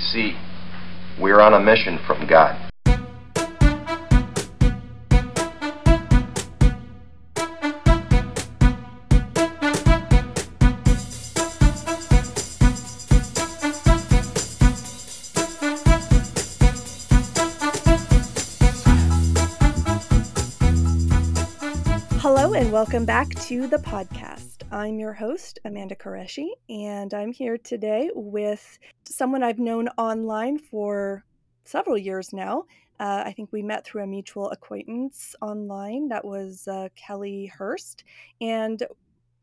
You see, we're on a mission from God. Hello, and welcome back to the podcast. I'm your host, Amanda Koreshi, and I'm here today with someone I've known online for several years now. Uh, I think we met through a mutual acquaintance online. That was uh, Kelly Hurst. And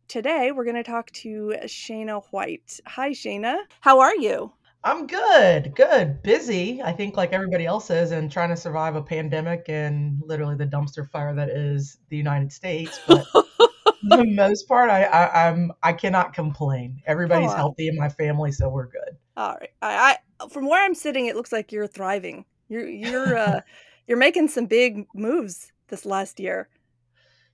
today we're going to talk to Shana White. Hi, Shana. How are you? I'm good, good. Busy, I think, like everybody else is, and trying to survive a pandemic and literally the dumpster fire that is the United States. But the most part, I, I I'm I cannot complain. Everybody's healthy in my family, so we're good. All right. I, I from where I'm sitting, it looks like you're thriving. You're you're uh, you're making some big moves this last year.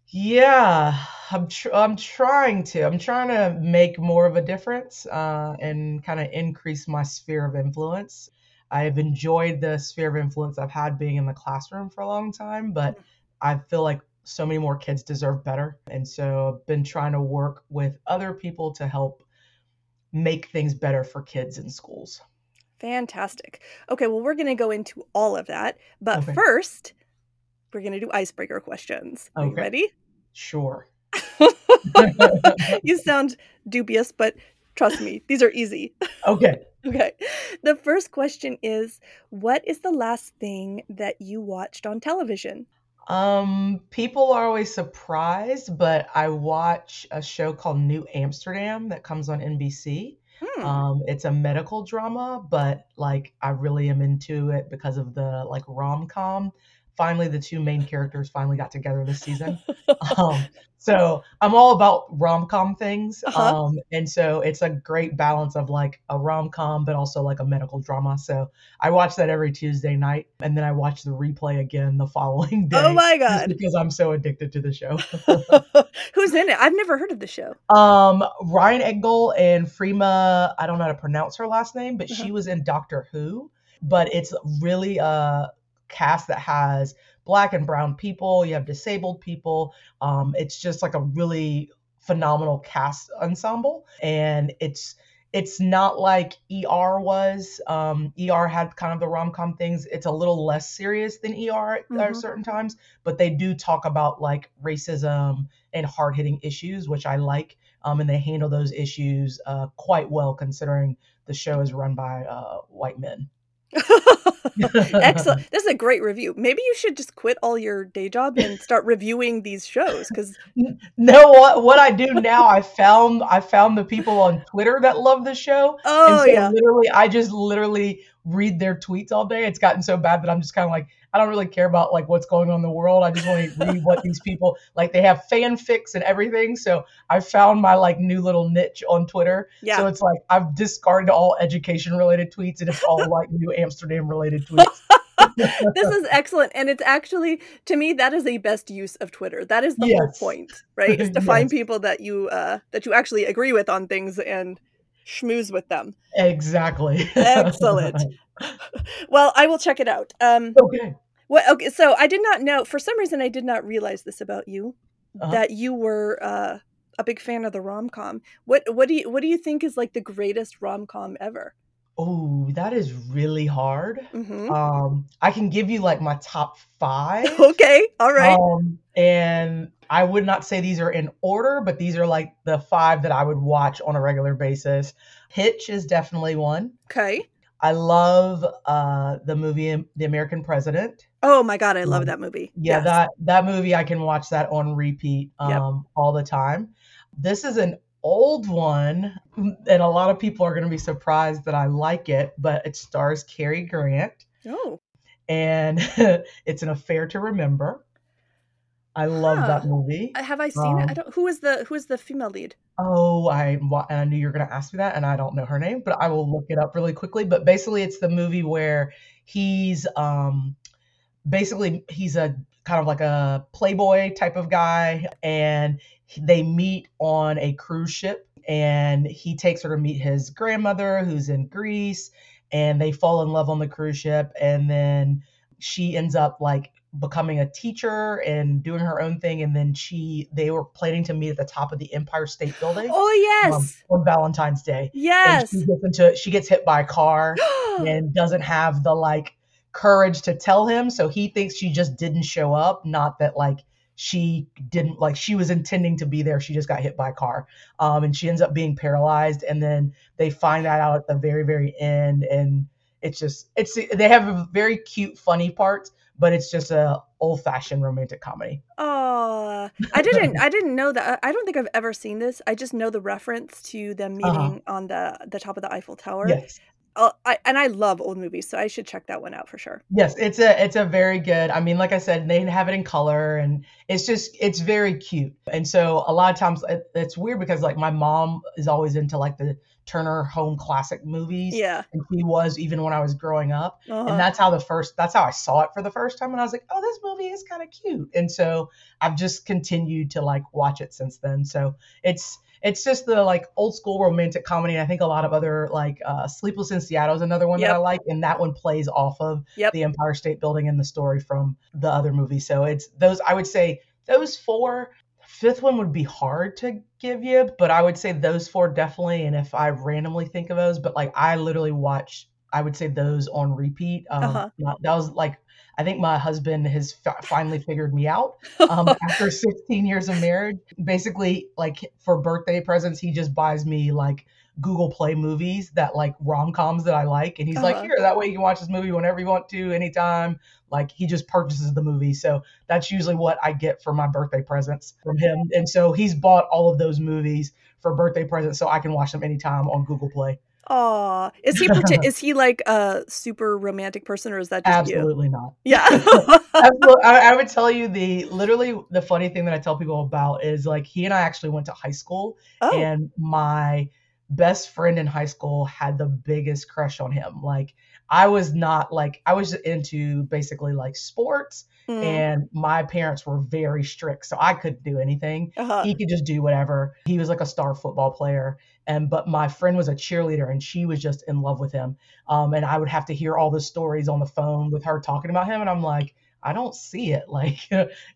Yeah, I'm tr- I'm trying to. I'm trying to make more of a difference uh, and kind of increase my sphere of influence. I've enjoyed the sphere of influence I've had being in the classroom for a long time, but I feel like so many more kids deserve better. And so I've been trying to work with other people to help make things better for kids in schools. Fantastic. Okay, well, we're going to go into all of that, but Okay. first, we're going to do icebreaker questions. Are you Okay. ready? Sure. you sound dubious, but trust me, these are easy. Okay. Okay. The first question is What is the last thing that you watched on television? Um, people are always surprised, but I watch a show called New Amsterdam that comes on NBC. Hmm. Um, it's a medical drama, but like I really am into it because of the like rom-com. Finally, the two main characters finally got together this season. Um, so I'm all about rom-com things. Uh-huh. Um, and so it's a great balance of like a rom-com, but also like a medical drama. So I watch that every Tuesday night, and then I watch the replay again the following day. oh my God. because I'm so addicted to the show. Who's in it? I've never heard of the show. um, Ryan Eggold and Freema, I don't know how to pronounce her last name, but she Uh-huh. was in Doctor Who. But it's really a cast that has black and brown people. You have disabled people. Um, it's just like a really phenomenal cast ensemble, and it's it's not like ER was. Um, ER had kind of the rom com things. It's a little less serious than ER at, Mhm. at certain times, but they do talk about like racism and hard hitting issues, which I like. Um, and they handle those issues uh, quite well considering the show is run by uh, white men. Excellent. This is a great review. Maybe you should just quit all your day job and start reviewing these shows because No, what what I do now, I found I found the people on Twitter that love the show, and oh so yeah. literally, I just literally read their tweets all day. It's gotten so bad that I'm just kind of like, I don't really care about like what's going on in the world. I just want to read what these people like. They have fanfics and everything. So I found my like new little niche on Twitter. Yeah. So it's like I've discarded all education related tweets, and it's all like New Amsterdam related tweets. this is excellent and it's actually to me that is the best use of twitter that is the whole point right is to find people that you uh that you actually agree with on things and schmooze with them Exactly. Excellent. well i will check it out um okay. what okay so i did not know for some reason i did not realize this about you Uh-huh. that you were uh a big fan of the rom-com what what do you what do you think is like the greatest rom-com ever Oh, that is really hard. hmm Um, I can give you like my top five. okay all right Um, and I would not say these are in order, but these are like the five that I would watch on a regular basis. Hitch is definitely one. okay I love uh the movie The American President. oh my god i love Um, that movie Yeah, Yes. that that movie I can watch that on repeat um Yep. all the time. This is an old one, and a lot of people are going to be surprised that I like it, but it stars Cary Grant, oh and it's an affair to remember. I love that movie. Uh, Have I seen it? I Um, don't. Who is the Who is the female lead? Oh, I I knew you were going to ask me that, and I don't know her name, but I will look it up really quickly. But basically, it's the movie where he's um basically he's a kind of like a playboy type of guy, and they meet on a cruise ship, and he takes her to meet his grandmother who's in Greece, and they fall in love on the cruise ship and then she ends up like becoming a teacher and doing her own thing and then she they were planning to meet at the top of the empire state building Oh um, yes. on valentine's day and Yes. she gets into she gets hit by a car and doesn't have the like courage to tell him so he thinks she just didn't show up not that like she didn't like she was intending to be there she just got hit by a car um and she ends up being paralyzed and then they find that out at the very very end and it's just it's they have a very cute funny part but it's just a old fashioned romantic comedy Oh, I didn't. I didn't know that. I don't think I've ever seen this. I just know the reference to them meeting Uh-huh. on the the top of the Eiffel Tower. yes Oh, I, and I love old movies, so I should check that one out for sure. Yes, it's a it's a very good. I mean, like I said, they have it in color, and it's just it's very cute. And so a lot of times it, it's weird because like my mom is always into like the Turner Home Classic movies, Yeah. and she was even when I was growing up. Uh-huh. And that's how the first that's how I saw it for the first time, and I was like, oh, this movie is kind of cute. And so I've just continued to like watch it since then. So it's it's just the like old school romantic comedy. I think a lot of other like uh, Sleepless in Seattle is another one that I like, and that one plays off of Yep. the Empire State Building and the story from the other movie. So it's those I would say those four. Fifth one would be hard to give you, but I would say those four definitely. And if I randomly think of those, but like I literally watch, I would say those on repeat. Um, Uh-huh. that was like I think my husband has fi- finally figured me out um, after 16 years of marriage. Basically, like for birthday presents, he just buys me like Google Play movies that like rom coms that I like, and he's like, Uh-huh. "Here, that way you can watch this movie whenever you want to, anytime." Like he just purchases the movie, so that's usually what I get for my birthday presents from him. And so he's bought all of those movies for birthday presents, so I can watch them anytime on Google Play. Aw, is he is he like a super romantic person, or is that just you? Absolutely not. Yeah. Absolutely. I, I would tell you the literally the funny thing that I tell people about is like he and I actually went to high school oh, and my best friend in high school had the biggest crush on him. Like I was not like I was into basically like sports mm, and my parents were very strict so I couldn't do anything. uh-huh. He could just do whatever. He was like a star football player and but my friend was a cheerleader and she was just in love with him. Um and I would have to hear all the stories on the phone with her talking about him and I'm like I don't see it. Like,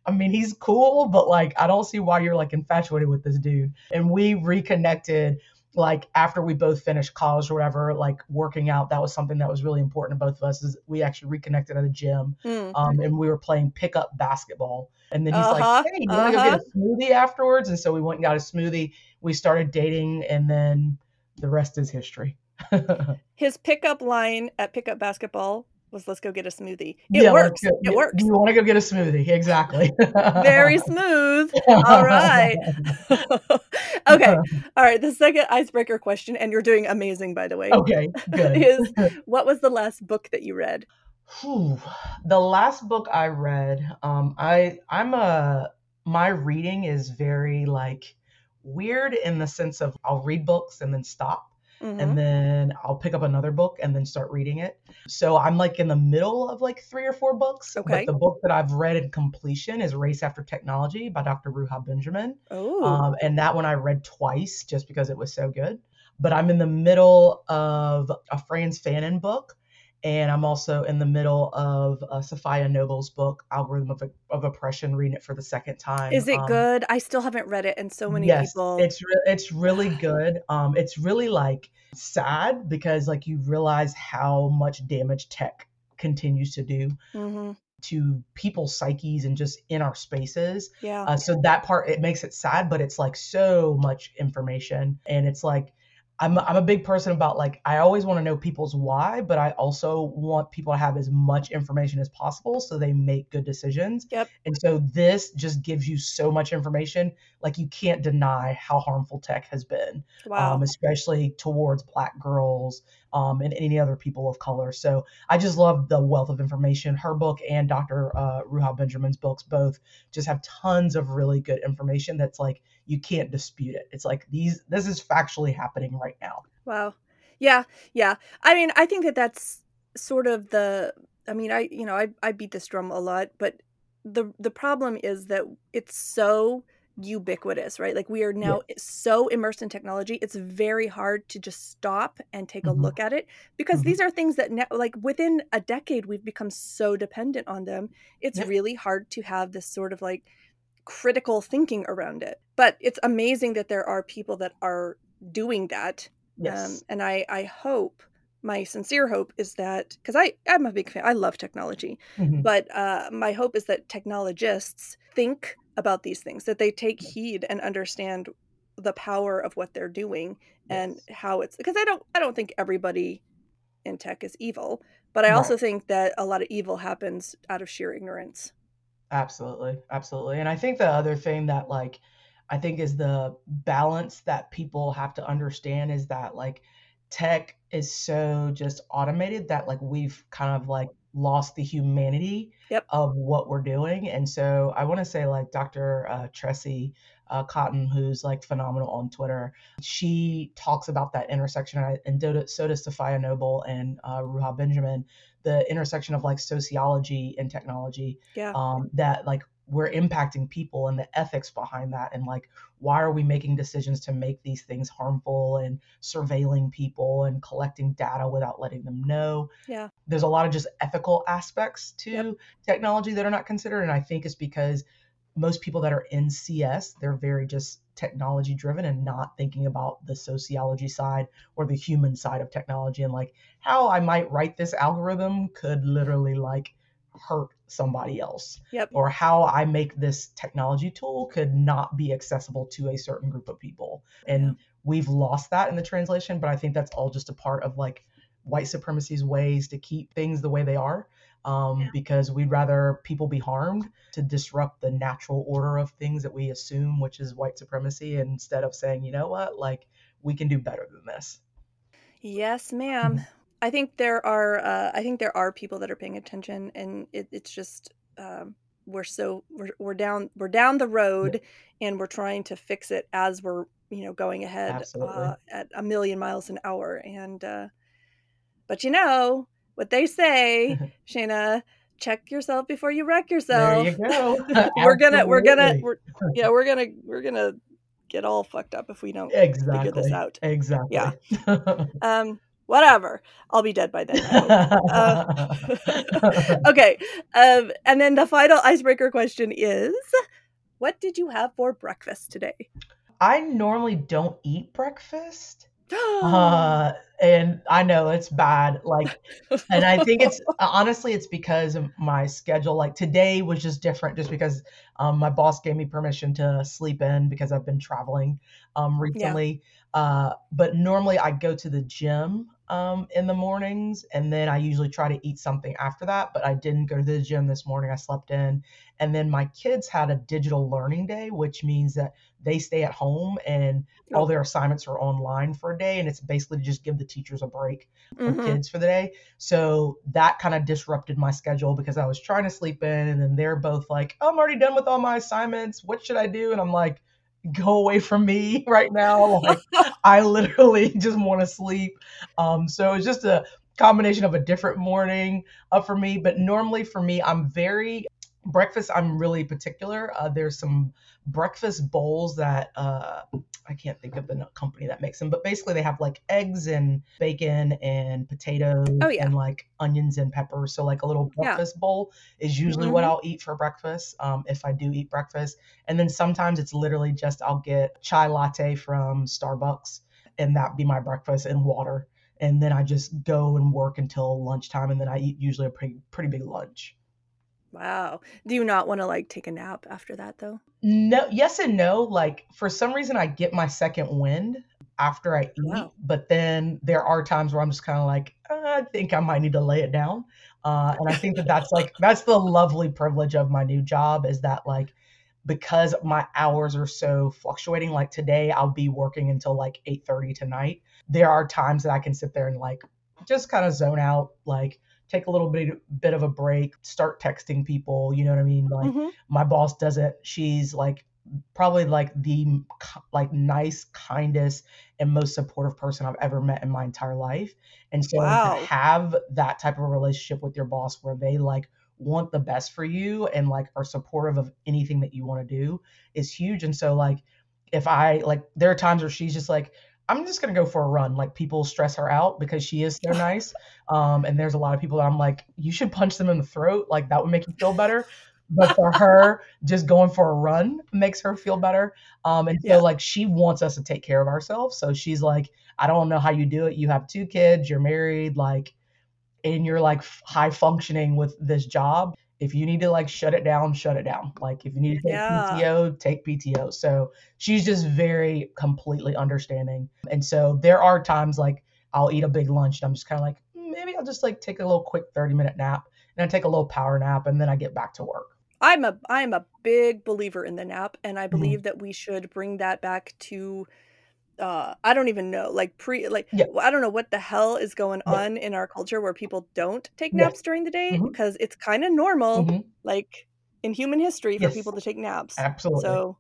I mean, he's cool, but like, I don't see why you're like infatuated with this dude. And we reconnected like after we both finished college or whatever, like working out. That was something that was really important to both of us. Is we actually reconnected at a gym, Mm. um, and we were playing pickup basketball. And then he's Uh-huh, like, "Hey, you want to go get a smoothie afterwards?" And so we went and got a smoothie. We started dating, and then the rest is history. His pickup line at pickup basketball was "Let's go get a smoothie." It Yeah, works. It works. You want to go get a smoothie? Exactly. Very smooth. All right. okay. All right. The second icebreaker question, and you're doing amazing, by the way, Okay, good. is what was the last book that you read? Whew. The last book I read, um, I I'm a my reading is very like weird in the sense of I'll read books and then stop Mhm. and then I'll pick up another book and then start reading it. So I'm like in the middle of like three or four books. Okay. But the book that I've read in completion is Race After Technology by Dr. Ruha Benjamin. Oh. Um, and that one I read twice just because it was so good. But I'm in the middle of a Frantz Fanon book, and I'm also in the middle of uh, Safiya Noble's book, Algorithm of, of Oppression, reading it for the second time. is it Um, good? I still haven't read it, and so many yes, people. it's re- it's really good. Um, it's really like sad because like you realize how much damage tech continues to do hmm to people's psyches and just in our spaces. Yeah. Uh, so that part it makes it sad, but it's like so much information, and it's like I'm I'm a big person about like I always want to know people's why, but I also want people to have as much information as possible so they make good decisions. Yep. And so this just gives you so much information, like you can't deny how harmful tech has been, wow. um, especially towards Black girls um, and any other people of color. So I just love the wealth of information. Her book and Dr. Uh, Ruha Benjamin's books both just have tons of really good information that's like you can't dispute it. It's like these this is factually happening right now. Wow. Yeah, yeah. I mean, I think that that's sort of the I mean, I you know, I I beat this drum a lot, but the the problem is that it's so ubiquitous, right? Like we are now so immersed in technology, it's very hard to just stop and take a Mhm. look at it because Mhm. these are things that, ne- like within a decade, we've become so dependent on them. It's Yep. really hard to have this sort of like critical thinking around it. But it's amazing that there are people that are doing that. Um, Yes. and I, I hope, my sincere hope is that, because I, I'm a big fan, I love technology Mhm. but uh, my hope is that technologists think about these things that they take heed and understand the power of what they're doing and Yes. how it's because i don't i don't think everybody in tech is evil but i also think that a lot of evil happens out of sheer ignorance Absolutely, absolutely. And I think the other thing that like I think is the balance that people have to understand is that like tech is so just automated that like we've kind of like lost the humanity Yep. of what we're doing. And so I want to say like Dr. Uh, Tressie uh, Cottom, who's like phenomenal on Twitter, she talks about that intersection, and I- and do- so does Safiya Noble and uh, Ruha Benjamin, the intersection of like sociology and technology yeah. um, that like we're impacting people and the ethics behind that and like why are we making decisions to make these things harmful and surveilling people and collecting data without letting them know? Yeah. There's a lot of just ethical aspects to Yep. technology that are not considered and i think it's because most people that are in cs they're very just technology driven and not thinking about the sociology side or the human side of technology and like how i might write this algorithm could literally like hurt somebody else yep or how I make this technology tool could not be accessible to a certain group of people. And Yeah. we've lost that in the translation, but I think that's all just a part of like white supremacy's ways to keep things the way they are. Um, Yeah. Because we'd rather people be harmed to disrupt the natural order of things that we assume, which is white supremacy, instead of saying, you know what, like we can do better than this. yes ma'am. I think there are uh, i think there are people that are paying attention and it, it's just um, we're so we're, we're down we're down the road and we're trying to fix it as we're you know going ahead uh, at a million miles an hour and uh, but you know what they say shana check yourself before you wreck There yourself you go. we're gonna we're gonna we're, yeah we're gonna we're gonna get all fucked up if we don't exactly. figure this out. Exactly. Yeah. um whatever i'll be dead by then Uh, okay um and then the final icebreaker question is what did you have for breakfast today I normally don't eat breakfast. Uh, and I know it's bad. Like, and I think it's honestly, it's because of my schedule. Like today was just different just because um, my boss gave me permission to sleep in because I've been traveling um, recently. Uh, but normally I go to the gym um, in the mornings and then I usually try to eat something after that. But I didn't go to the gym this morning. I slept in. And then my kids had a digital learning day, which means that they stay at home and all their assignments are online for a day. And it's basically to just give the teachers a break from Mhm. kids for the day. So that kind of disrupted my schedule because I was trying to sleep in and then they're both like, oh, I'm already done with all my assignments. What should I do? And I'm like, go away from me right now. Like I literally just want to sleep. Um, so it's just a combination of a different morning uh, for me. But normally for me, I'm very breakfast. I'm really particular. Uh, there's some breakfast bowls that uh, I can't think of the company that makes them, but basically they have like eggs and bacon and potatoes Oh, yeah. and like onions and peppers. So like a little Yeah. breakfast bowl is usually what Mhm. I'll eat for breakfast um, if I do eat breakfast. And then sometimes it's literally just I'll get chai latte from Starbucks and that be my breakfast and water. And then I just go and work until lunchtime and then I eat usually a pretty pretty big lunch. Wow do you not want to like take a nap after that though No, yes and no. Like for some reason, I get my second wind after I eat, Wow. but then there are times where I'm just kind of like, "Uh, I think I might need to lay it down. Uh, and I think that that's like that's the lovely privilege of my new job is that like because my hours are so fluctuating. Like today, I'll be working until like 8:30 tonight. There are times that I can sit there and like just kind of zone out, like take a little bit bit of a break, start texting people. You know what I mean? Like Mhm. my boss doesn't she's like probably like the like nice kindest and most supportive person i've ever met in my entire life and so Wow. to have that type of a relationship with your boss where they like want the best for you and like are supportive of anything that you want to do is huge. And so like if I like there are times where she's just like, I'm just gonna go for a run. Like people stress her out because she is so nice. Um, and there's a lot of people that I'm like, you should punch them in the throat. Like that would make you feel better. But for her, just going for a run makes her feel better. Um, and so Yeah. like she wants us to take care of ourselves. So she's like, I don't know how you do it. You have two kids, you're married, like, and you're like high functioning with this job. If you need to like shut it down, shut it down. Like if you need to take Yeah. PTO, take PTO. So she's just very completely understanding. And so there are times like I'll eat a big lunch and I'm just kind of like, "Mm, maybe I'll just like take a little quick 30 minute nap and I take a little power nap and then I get back to work. I'm a I'm a big believer in the nap, and Mm-hmm. I believe that we should bring that back to. Uh, I don't even know, like pre, like Yeah. I don't know what the hell is going Yeah. on in our culture where people don't take Yeah. naps during the day Mhm. because it's kind of normal, Mhm. like in human history, for Yes. people to take naps. Absolutely. So,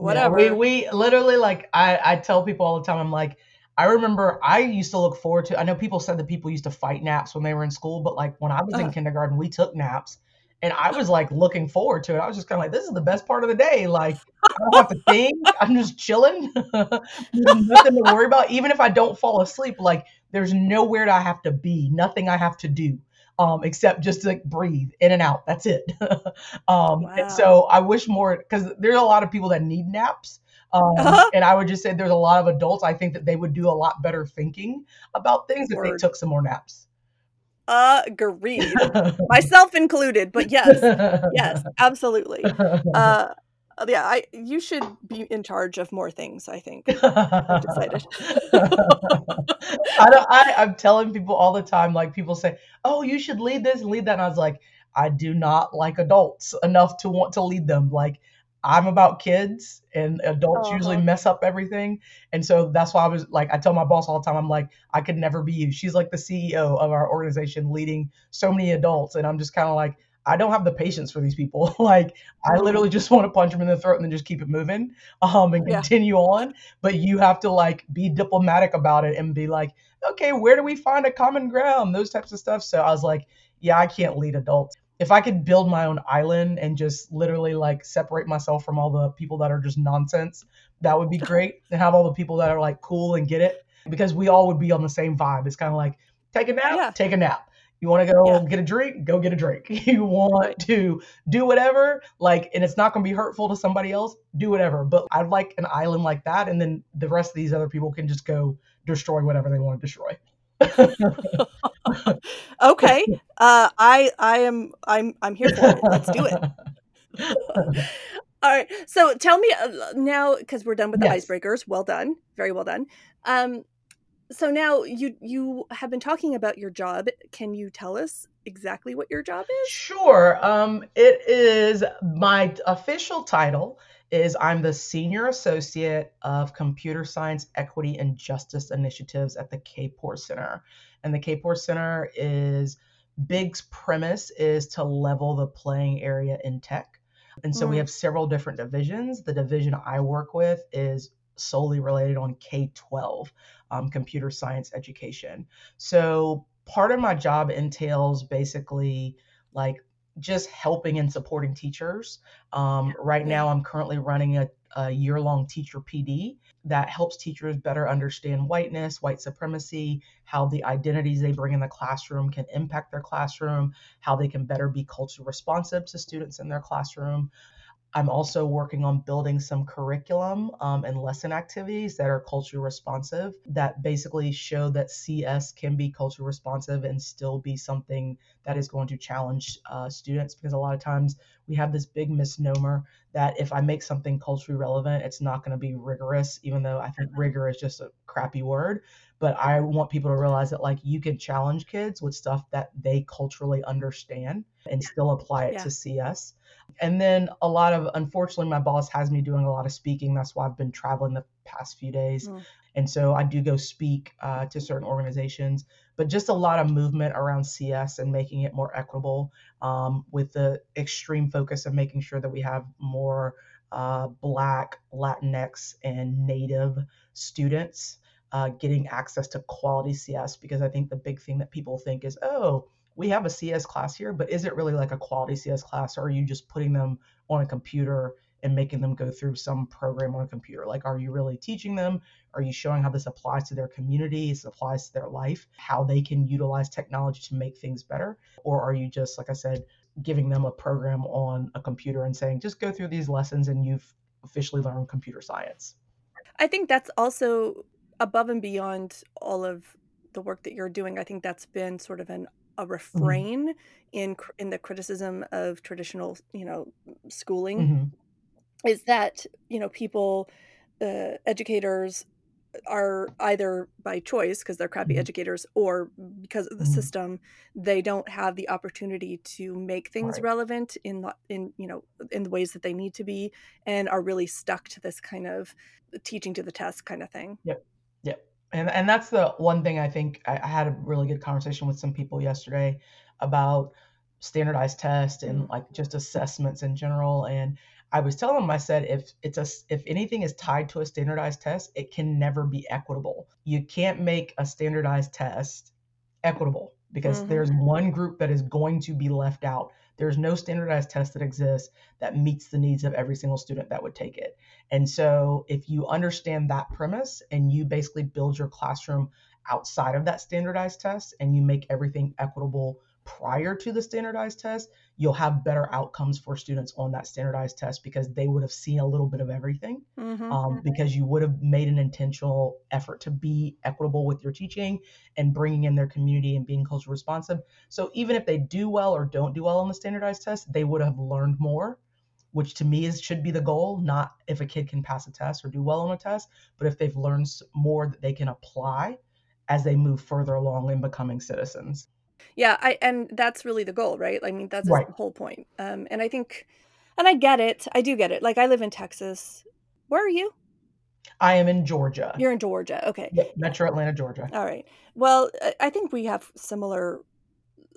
Yeah, whatever. we we literally like I I tell people all the time I'm like I remember I used to look forward to I know people said that people used to fight naps when they were in school but like when I was in Uh-huh. kindergarten we took naps and I was like looking forward to it. I was just kind of like this is the best part of the day like I don't have to think. I'm just chilling. There's nothing to worry about even if I don't fall asleep like there's nowhere that I have to be, nothing I have to do. Um, except just to like breathe in and out. That's it. um, Wow. and so I wish more because there's a lot of people that need naps. Um, Uh-huh. and I would just say there's a lot of adults. I think that they would do a lot better thinking about things if they took some more naps. Agreed, myself included. But yes, yes, absolutely. Uh, yeah, I you should be in charge of more things. I think. decided. I don't, I, I'm telling people all the time, like people say, "Oh, you should lead this and lead that," and I was like, I do not like adults enough to want to lead them. Like I'm about kids, and adults usually Uh-huh. mess up everything, and so that's why I was like, I tell my boss all the time, I'm like, I could never be you. She's like the CEO of our organization, leading so many adults, and I'm just kind of like. I don't have the patience for these people. like I Mhm. literally just want to punch them in the throat and then just keep it moving, um, and Yeah. continue on but you have to like be diplomatic about it and be like, okay, where do we find a common ground? Those types of stuff. So I was like, yeah, I can't lead adults. If I could build my own island and just literally like separate myself from all the people that are just nonsense, that would be great. and have all the people that are like cool and get it because we all would be on the same vibe. It's kind of like take a nap, Yeah. take a nap. You want to go Yeah. get a drink? Go get a drink. You want to do whatever, like, and it's not going to be hurtful to somebody else. Do whatever. But I'd like an island like that, and then the rest of these other people can just go destroy whatever they want to destroy. Okay. Uh, I I am I'm I'm here for it. Let's do it. All right. So tell me uh, now, because we're done with the Yes. icebreakers. Well done. Very well done. Um, so now you you have been talking about your job. Can you tell us exactly what your job is? Sure. Um, it is my official title is I'm the senior associate of computer science, equity, and justice initiatives at the Kapor Center. And the Kapor Center is Big's premise is to level the playing area in tech. And so we Mm. have several different divisions. The division I work with is solely related on K 12 um, computer science education. So part of my job entails basically like just helping and supporting teachers. Um, right now, I'm currently running a, a year long teacher PD that helps teachers better understand whiteness, white supremacy, how the identities they bring in the classroom can impact their classroom, how they can better be culturally responsive to students in their classroom. I'm also working on building some curriculum um, and lesson activities that are culturally responsive that basically show that CS can be culturally responsive and still be something that is going to challenge uh, students because a lot of times we have this big misnomer that if I make something culturally relevant, it's not going to be rigorous, even though I think rigor is just a crappy word. But I want people to realize that like you can challenge kids with stuff that they culturally understand and still apply it Yeah. to CS. And then a lot of, unfortunately, my boss has me doing a lot of speaking. That's why I've been traveling the past few days. Mm. And so I do go speak uh, to certain organizations, but just a lot of movement around CS and making it more equitable um, with the extreme focus of making sure that we have more uh, Black, Latinx, and Native students uh, getting access to quality CS because I think the big thing that people think is, oh, we have a CS class here, but is it really like a quality CS class, or are you just putting them on a computer and making them go through some program on a computer? Like, are you really teaching them? Are you showing how this applies to their community, this applies to their life, how they can utilize technology to make things better? Or are you just, like I said, giving them a program on a computer and saying, just go through these lessons and you've officially learned computer science? I think that's also above and beyond all of the work that you're doing. I think that's been sort of an a Mm-hmm. refrain in in the criticism of traditional, you know, schooling Mm-hmm. is that you know people, uh, educators are either by choice because they're crappy Mhm. educators or because of the Mhm. system they don't have the opportunity to make things Right. relevant in the, in you know in the ways that they need to be and are really stuck to this kind of teaching to the test kind of thing Yep. And and that's the one thing I think I, I had a really good conversation with some people yesterday about standardized tests and Mm. like just assessments in general. And I was telling them, I said, if it's a, if anything is tied to a standardized test, it can never be equitable. You can't make a standardized test equitable because Mhm. there's one group that is going to be left out. There's no standardized test that exists that meets the needs of every single student that would take it. And so, if you understand that premise and you basically build your classroom outside of that standardized test and you make everything equitable prior to the standardized test, you'll have better outcomes for students on that standardized test because they would have seen a little bit of everything Mhm. um, because you would have made an intentional effort to be equitable with your teaching and bringing in their community and being culturally responsive. So even if they do well or don't do well on the standardized test, they would have learned more, which to me is should be the goal. Not if a kid can pass a test or do well on a test, but if they've learned more that they can apply as they move further along in becoming citizens. Yeah, I and that's really the goal, right? I mean, that's Right. the whole point. Um, and I think, and I get it. I do get it. Like I live in Texas. Where are you? I am in Georgia. You're in Georgia. Okay. Yep, Metro Atlanta, Georgia. All right. Well, I- I think we have similar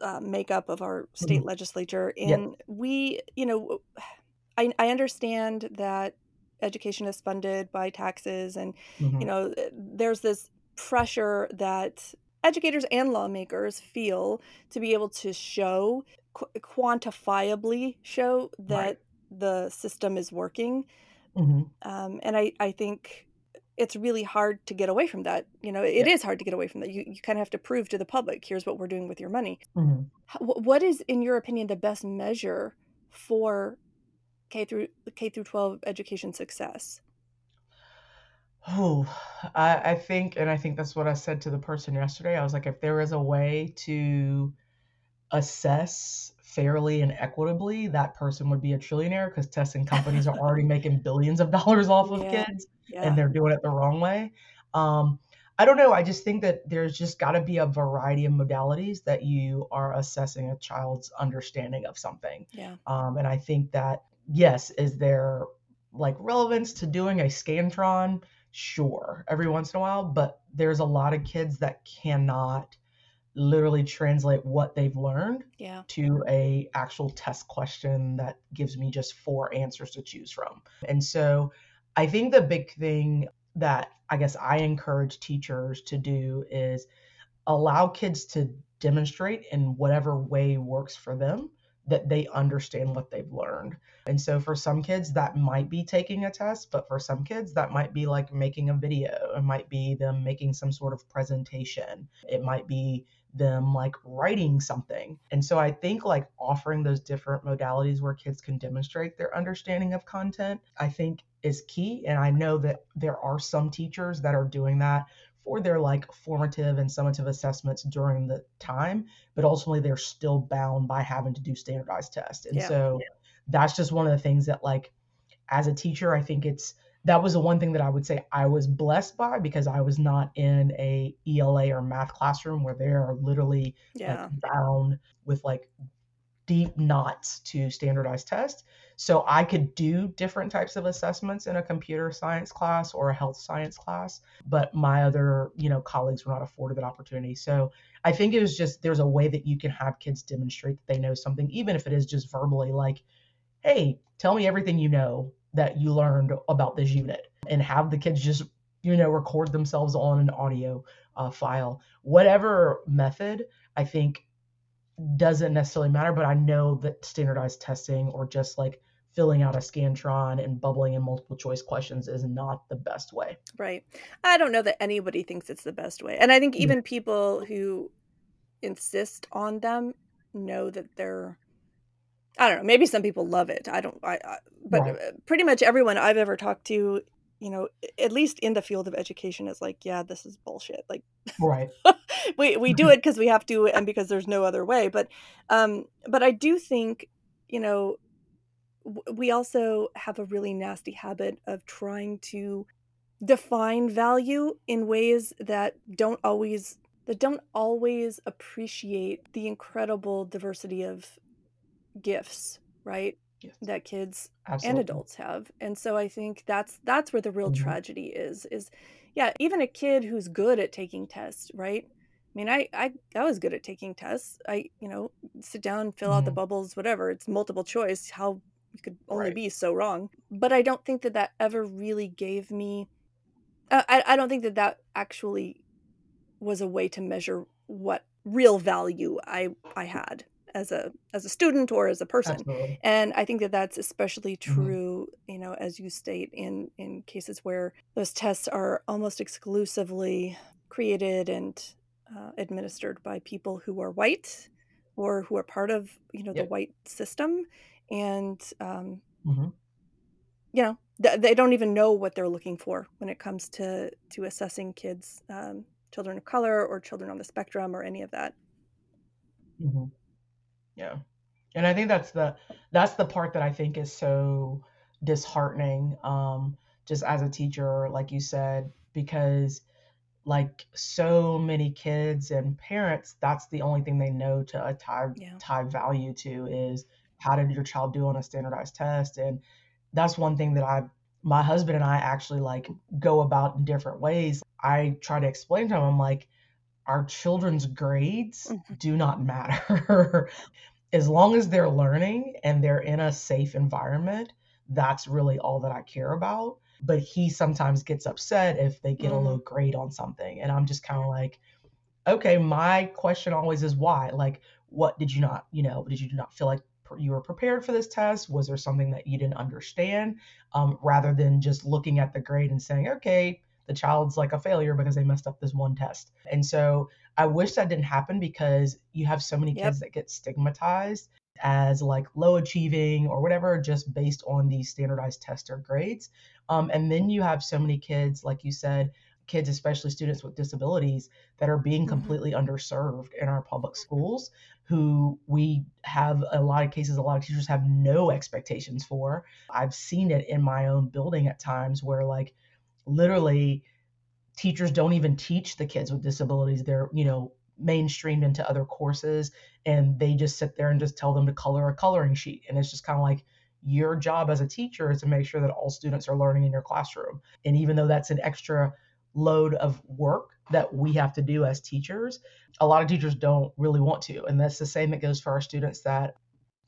uh, makeup of our state Mhm. legislature, and we, you know, I I understand that education is funded by taxes, and Mhm. you know, there's this pressure that educators and lawmakers feel to be able to show qu- quantifiably show that Right. the system is working Mhm. um, and I, I think it's really hard to get away from that you know it Yeah. is hard to get away from that you, you kind of have to prove to the public here's what we're doing with your money Mhm. H- what is in your opinion the best measure for k through k through 12 education success Oh, I, I think, and I think that's what I said to the person yesterday. I was like, if there is a way to assess fairly and equitably, that person would be a trillionaire because testing companies are already making billions of dollars off of Yeah. kids yeah and they're doing it the wrong way. Um, I don't know. I just think that there's just got to be a variety of modalities that you are assessing a child's understanding of something. yeah Um, and I think that, yes, is there like relevance to doing a Scantron? Sure, every once in a while, but there's a lot of kids that cannot literally translate what they've learned yeah to a actual test question that gives me just four answers to choose from. And so I think the big thing that I guess I encourage teachers to do is allow kids to demonstrate in whatever way works for them that they understand what they've learned. And so for some kids that might be taking a test, but for some kids that might be like making a video. It might be them making some sort of presentation. It might be them like writing something. And so I think like offering those different modalities where kids can demonstrate their understanding of content, I think is key. And I know that there are some teachers that are doing that for their like formative and summative assessments during the time, but ultimately they're still bound by having to do standardized tests. And Yeah. so that's just one of the things that like as a teacher, I think it's that was the one thing that I would say I was blessed by because I was not in a ELA or math classroom where they are literally yeah like bound with like deep knots to standardized tests. So I could do different types of assessments in a computer science class or a health science class, but my other, you know, colleagues were not afforded that opportunity. So I think it was just there's a way that you can have kids demonstrate that they know something, even if it is just verbally, like, hey, tell me everything you know that you learned about this unit, and have the kids just, you know, record themselves on an audio uh, file. Whatever method, I think doesn't necessarily matter, but I know that standardized testing or just like filling out a Scantron and bubbling in multiple choice questions is not the best way. Right. I don't know that anybody thinks it's the best way. And I think Mm. even people who insist on them know that they're I don't know, maybe some people love it. I don't I, I but Right. uh, pretty much everyone I've ever talked to, you know, at least in the field of education is like, yeah, this is bullshit. Like Right. we we do it because we have to and because there's no other way but um but i do think you know we also have a really nasty habit of trying to define value in ways that don't always that don't always appreciate the incredible diversity of gifts right Yes. that kids Absolutely. and adults have and so i think that's that's where the real Mhm. tragedy is is yeah even a kid who's good at taking tests right i mean i i, I was good at taking tests i you know sit down fill out the Mhm. bubbles whatever it's multiple choice how you could only Right. be so wrong but i don't think that that ever really gave me uh, I, I don't think that that actually was a way to measure what real value i i had as a as a student or as a person Absolutely. and i think that that's especially Mhm. true you know as you state in in cases where those tests are almost exclusively created and uh, administered by people who are white or who are part of you know the white system and um, Mhm. you know th- they don't even know what they're looking for when it comes to to assessing kids um, children of color or children on the spectrum or any of that Mhm. Yeah. And I think that's the that's the part that I think is so disheartening um just as a teacher like you said because like so many kids and parents that's the only thing they know to uh, tie yeah tie value to is how did your child do on a standardized test and that's one thing that I my husband and I actually like go about in different ways. I try to explain to him I'm like our children's grades Mhm. do not matter. as long as they're learning and they're in a safe environment, that's really all that I care about. But he sometimes gets upset if they get a Mhm. low grade on something. And I'm just kind of like, okay, my question always is why? Like, what did you not, you know, did you not feel like you were prepared for this test? Was there something that you didn't understand? Um, rather than just looking at the grade and saying, okay, the child's like a failure because they messed up this one test. And so I wish that didn't happen because you have so many Yep. kids that get stigmatized as like low achieving or whatever just based on these standardized test or grades. Um, and then you have so many kids, like you said, kids, especially students with disabilities, that are being Mhm. completely underserved in our public schools, who we have a lot of cases, a lot of teachers have no expectations for. I've seen it in my own building at times where, like, literally teachers don't even teach the kids with disabilities. They're, you know, mainstreamed into other courses and they just sit there and just tell them to color a coloring sheet. And it's just kind of like, your job as a teacher is to make sure that all students are learning in your classroom. And even though that's an extra load of work that we have to do as teachers, a lot of teachers don't really want to. And that's the same that goes for our students that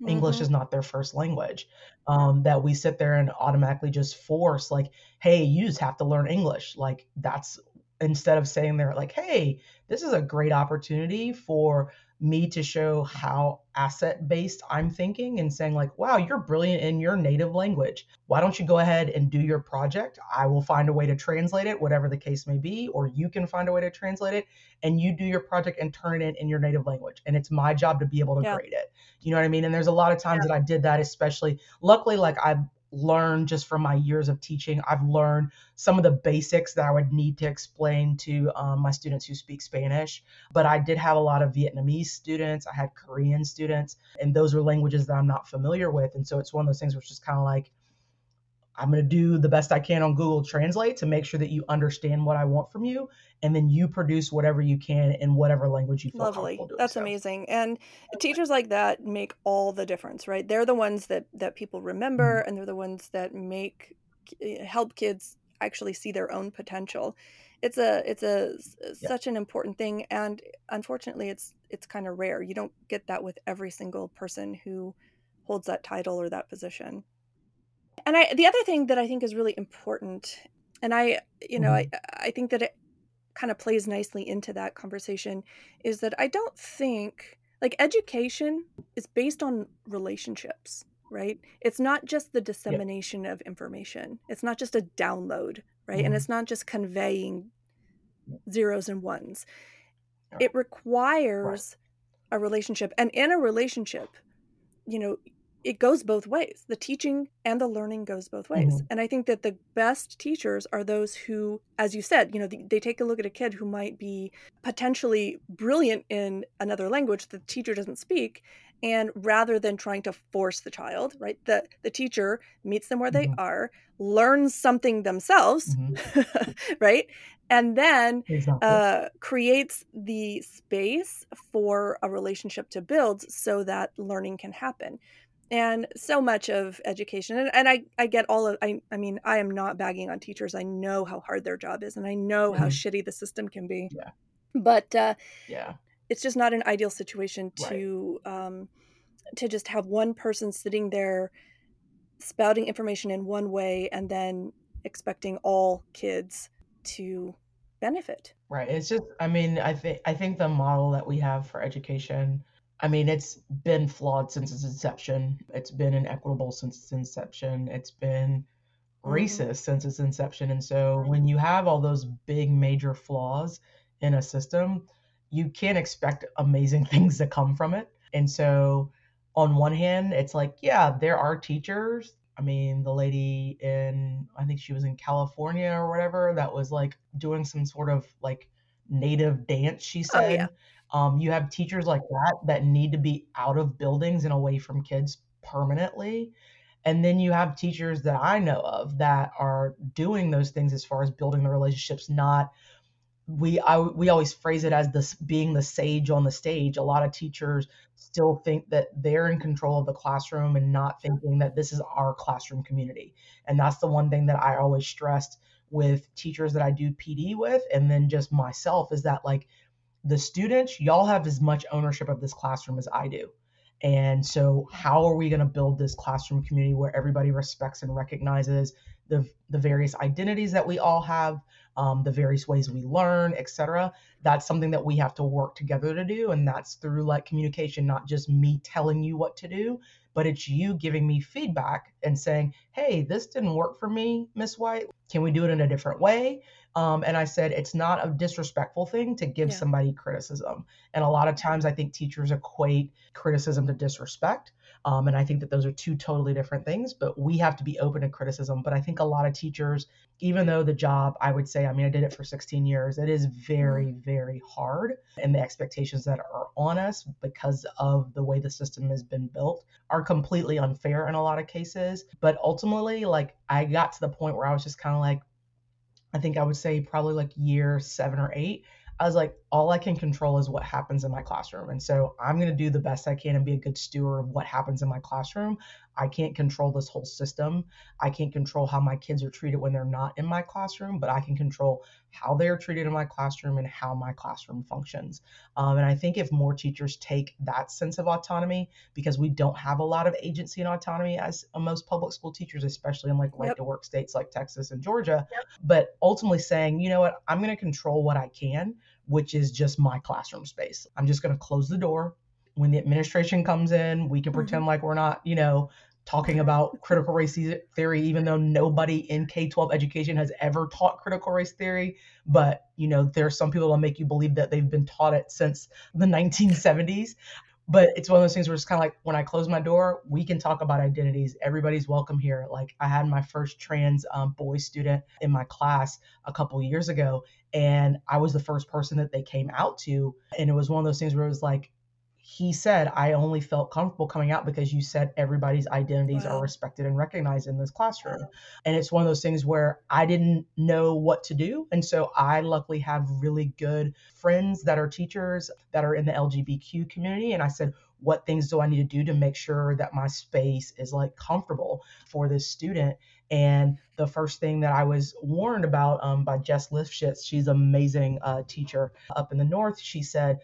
English Mhm. is not their first language. Um, that we sit there and automatically just force, like, hey, you just have to learn English. Like, that's instead of saying there, like, hey, this is a great opportunity for me to show how asset based I'm thinking and saying, like, wow, you're brilliant in your native language. Why don't you go ahead and do your project? I will find a way to translate it, whatever the case may be, or you can find a way to translate it and you do your project and turn it in in your native language. And it's my job to be able to Yeah. grade it. You know what I mean? And there's a lot of times that I did that, especially luckily, like I've learned just from my years of teaching, I've learned some of the basics that I would need to explain to um, my students who speak Spanish. But I did have a lot of Vietnamese students, I had Korean students, and those are languages that I'm not familiar with. And so it's one of those things which is kind of like, I'm going to do the best I can on Google Translate to make sure that you understand what I want from you. And then you produce whatever you can in whatever language you feel Lovely. comfortable doing. That's so. amazing. And teachers like that make all the difference, right? They're the ones that that people remember Mm-hmm. and they're the ones that make help kids actually see their own potential. It's a it's a Yeah. such an important thing and unfortunately it's it's kind of rare. You don't get that with every single person who holds that title or that position. And I the other thing that I think is really important and I you know, I I think that it kind of plays nicely into that conversation is that I don't think like education is based on relationships right? It's not just the dissemination of information. It's not just a download right? And Mhm. it's not just conveying zeros and ones. It requires a relationship and in a relationship you know it goes both ways the teaching and the learning goes both ways Mhm. and i think that the best teachers are those who as you said you know they, they take a look at a kid who might be potentially brilliant in another language that the teacher doesn't speak and rather than trying to force the child right the the teacher meets them where they Mhm. are learns something themselves Mhm. right and then Exactly. uh, creates the space for a relationship to build so that learning can happen and so much of education and, and I, I get all of I, I mean i am not bagging on teachers i know how hard their job is and i know how Mhm. shitty the system can be Yeah. but uh, yeah. it's just not an ideal situation Right. to um, to just have one person sitting there spouting information in one way and then expecting all kids to benefit Right. It's just, I mean, I think I think the model that we have for education, I mean, it's been flawed since its inception. It's been inequitable since its inception. It's been Mhm. racist since its inception. And so when you have all those big major flaws in a system, you can't expect amazing things to come from it. And so on one hand, it's like, yeah, there are teachers. I mean, the lady in, I think she was in California or whatever, that was like doing some sort of like native dance, she Oh, said. yeah. Um, you have teachers like that that need to be out of buildings and away from kids permanently. And then you have teachers that I know of that are doing those things as far as building the relationships, not we I, we always phrase it as this being the sage on the stage. A lot of teachers still think that they're in control of the classroom and not thinking that this is our classroom community. And that's the one thing that I always stressed with teachers that I do PD with and then just myself is that like the students, y'all have as much ownership of this classroom as I do. And so, how are we going to build this classroom community where everybody respects and recognizes the, the various identities that we all have, um, the various ways we learn, etc. That's something that we have to work together to do. And that's through like communication, not just me telling you what to do, but it's you giving me feedback and saying, hey, this didn't work for me, Miss White. Can we do it in a different way? Um, and I said, it's not a disrespectful thing to give Yeah. somebody criticism. And a lot of times I think teachers equate criticism to disrespect. Um, and I think that those are two totally different things, but we have to be open to criticism. But I think a lot of teachers, even though the job, I would say, I mean, I did it for 16 years, it is very, very hard. And the expectations that are on us because of the way the system has been built are completely unfair in a lot of cases. But ultimately, like, I got to the point where I was just kind of like, I think I would say probably like year seven or eight. I was like, all I can control is what happens in my classroom. And so I'm going to do the best I can and be a good steward of what happens in my classroom. I can't control this whole system. I can't control how my kids are treated when they're not in my classroom, but I can control how they are treated in my classroom and how my classroom functions. Um, and I think if more teachers take that sense of autonomy, because we don't have a lot of agency and autonomy as uh, most public school teachers, especially in like right to work states like Texas and Georgia, but ultimately saying, you know what, I'm going to control what I can, which is just my classroom space. I'm just going to close the door. When the administration comes in, we can Mhm. pretend like we're not, you know, talking about critical race theory, even though nobody in K 12 education has ever taught critical race theory. But, you know, there are some people that make you believe that they've been taught it since the 1970s. But it's one of those things where it's kind of like when I close my door, we can talk about identities. Everybody's welcome here. Like I had my first trans um, boy student in my class a couple years ago, and I was the first person that they came out to. And it was one of those things where it was like, he said, I only felt comfortable coming out because you said everybody's identities Wow. are respected and recognized in this classroom. And it's one of those things where I didn't know what to do. And so I luckily have really good friends that are teachers that are in the LGBTQ community. And I said, what things do I need to do to make sure that my space is like comfortable for this student? And the first thing that I was warned about um, by Jess Lifshitz, she's an amazing uh, teacher up in the north. She said,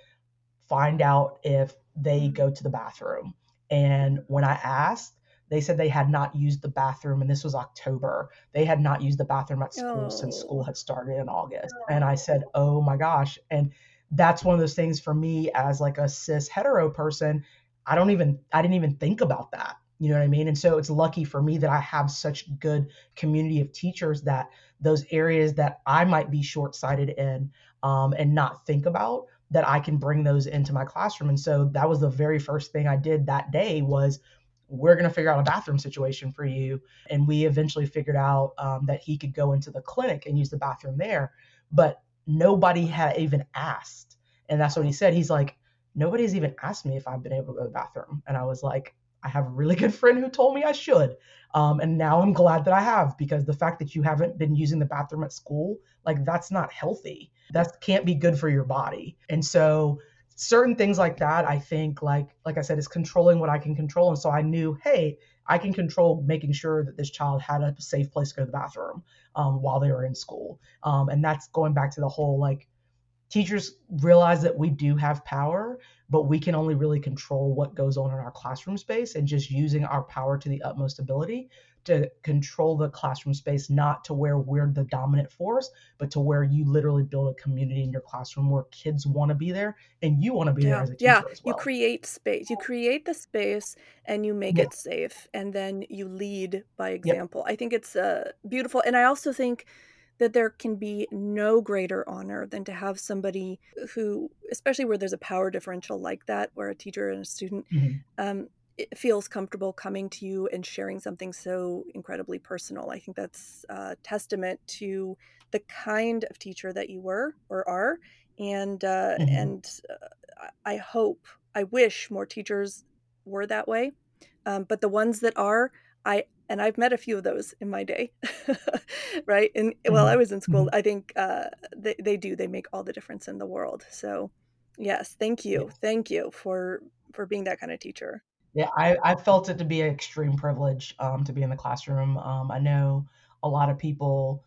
find out if they go to the bathroom. And when I asked, they said they had not used the bathroom, and this was October. They had not used the bathroom at school since Oh. school had started in August. And I said, Oh my gosh. And that's one of those things for me as like a cis hetero person. I don't even, I didn't even think about that. You know what I mean? And so it's lucky for me that I have such good community of teachers that those areas that I might be short sighted in um, and not think about that I can bring those into my classroom. And so that was the very first thing I did that day was we're going to figure out a bathroom situation for you. And we eventually figured out um, that he could go into the clinic and use the bathroom there. But nobody had even asked. And that's what he said. He's like, nobody's even asked me if I've been able to go to the bathroom. And I was like, I have a really good friend who told me I should. Um, and now I'm glad that I have because the fact that you haven't been using the bathroom at school, like that's not healthy. That can't be good for your body. And so certain things like that, I think like like I said, is controlling what I can control. And so I knew, hey, I can control making sure that this child had a safe place to go to the bathroom um, while they were in school. Um, and that's going back to the whole like teachers realize that we do have power, but we can only really control what goes on in our classroom space and just using our power to the utmost ability to control the classroom space, not to where we're the dominant force, but to where you literally build a community in your classroom where kids want to be there and you want to be yeah. there as a teacher yeah. well. You create space. You create the space and you make it safe and then you lead by Yep. example. I think it's uh, beautiful. And I also think that there can be no greater honor than to have somebody who, especially where there's a power differential like that, where a teacher and a student Mhm. um, feels comfortable coming to you and sharing something so incredibly personal. I think that's a testament to the kind of teacher that you were or are, and uh, Mhm. and uh, I I hope, I wish more teachers were that way. Um, but the ones that are, I and I've met a few of those in my day, right? And while I was in school, Mhm. I think uh, they they do. They make all the difference in the world. So, yes, thank you, Yes. thank you for for being that kind of teacher. Yeah, I, I felt it to be an extreme privilege um, to be in the classroom. Um, I know a lot of people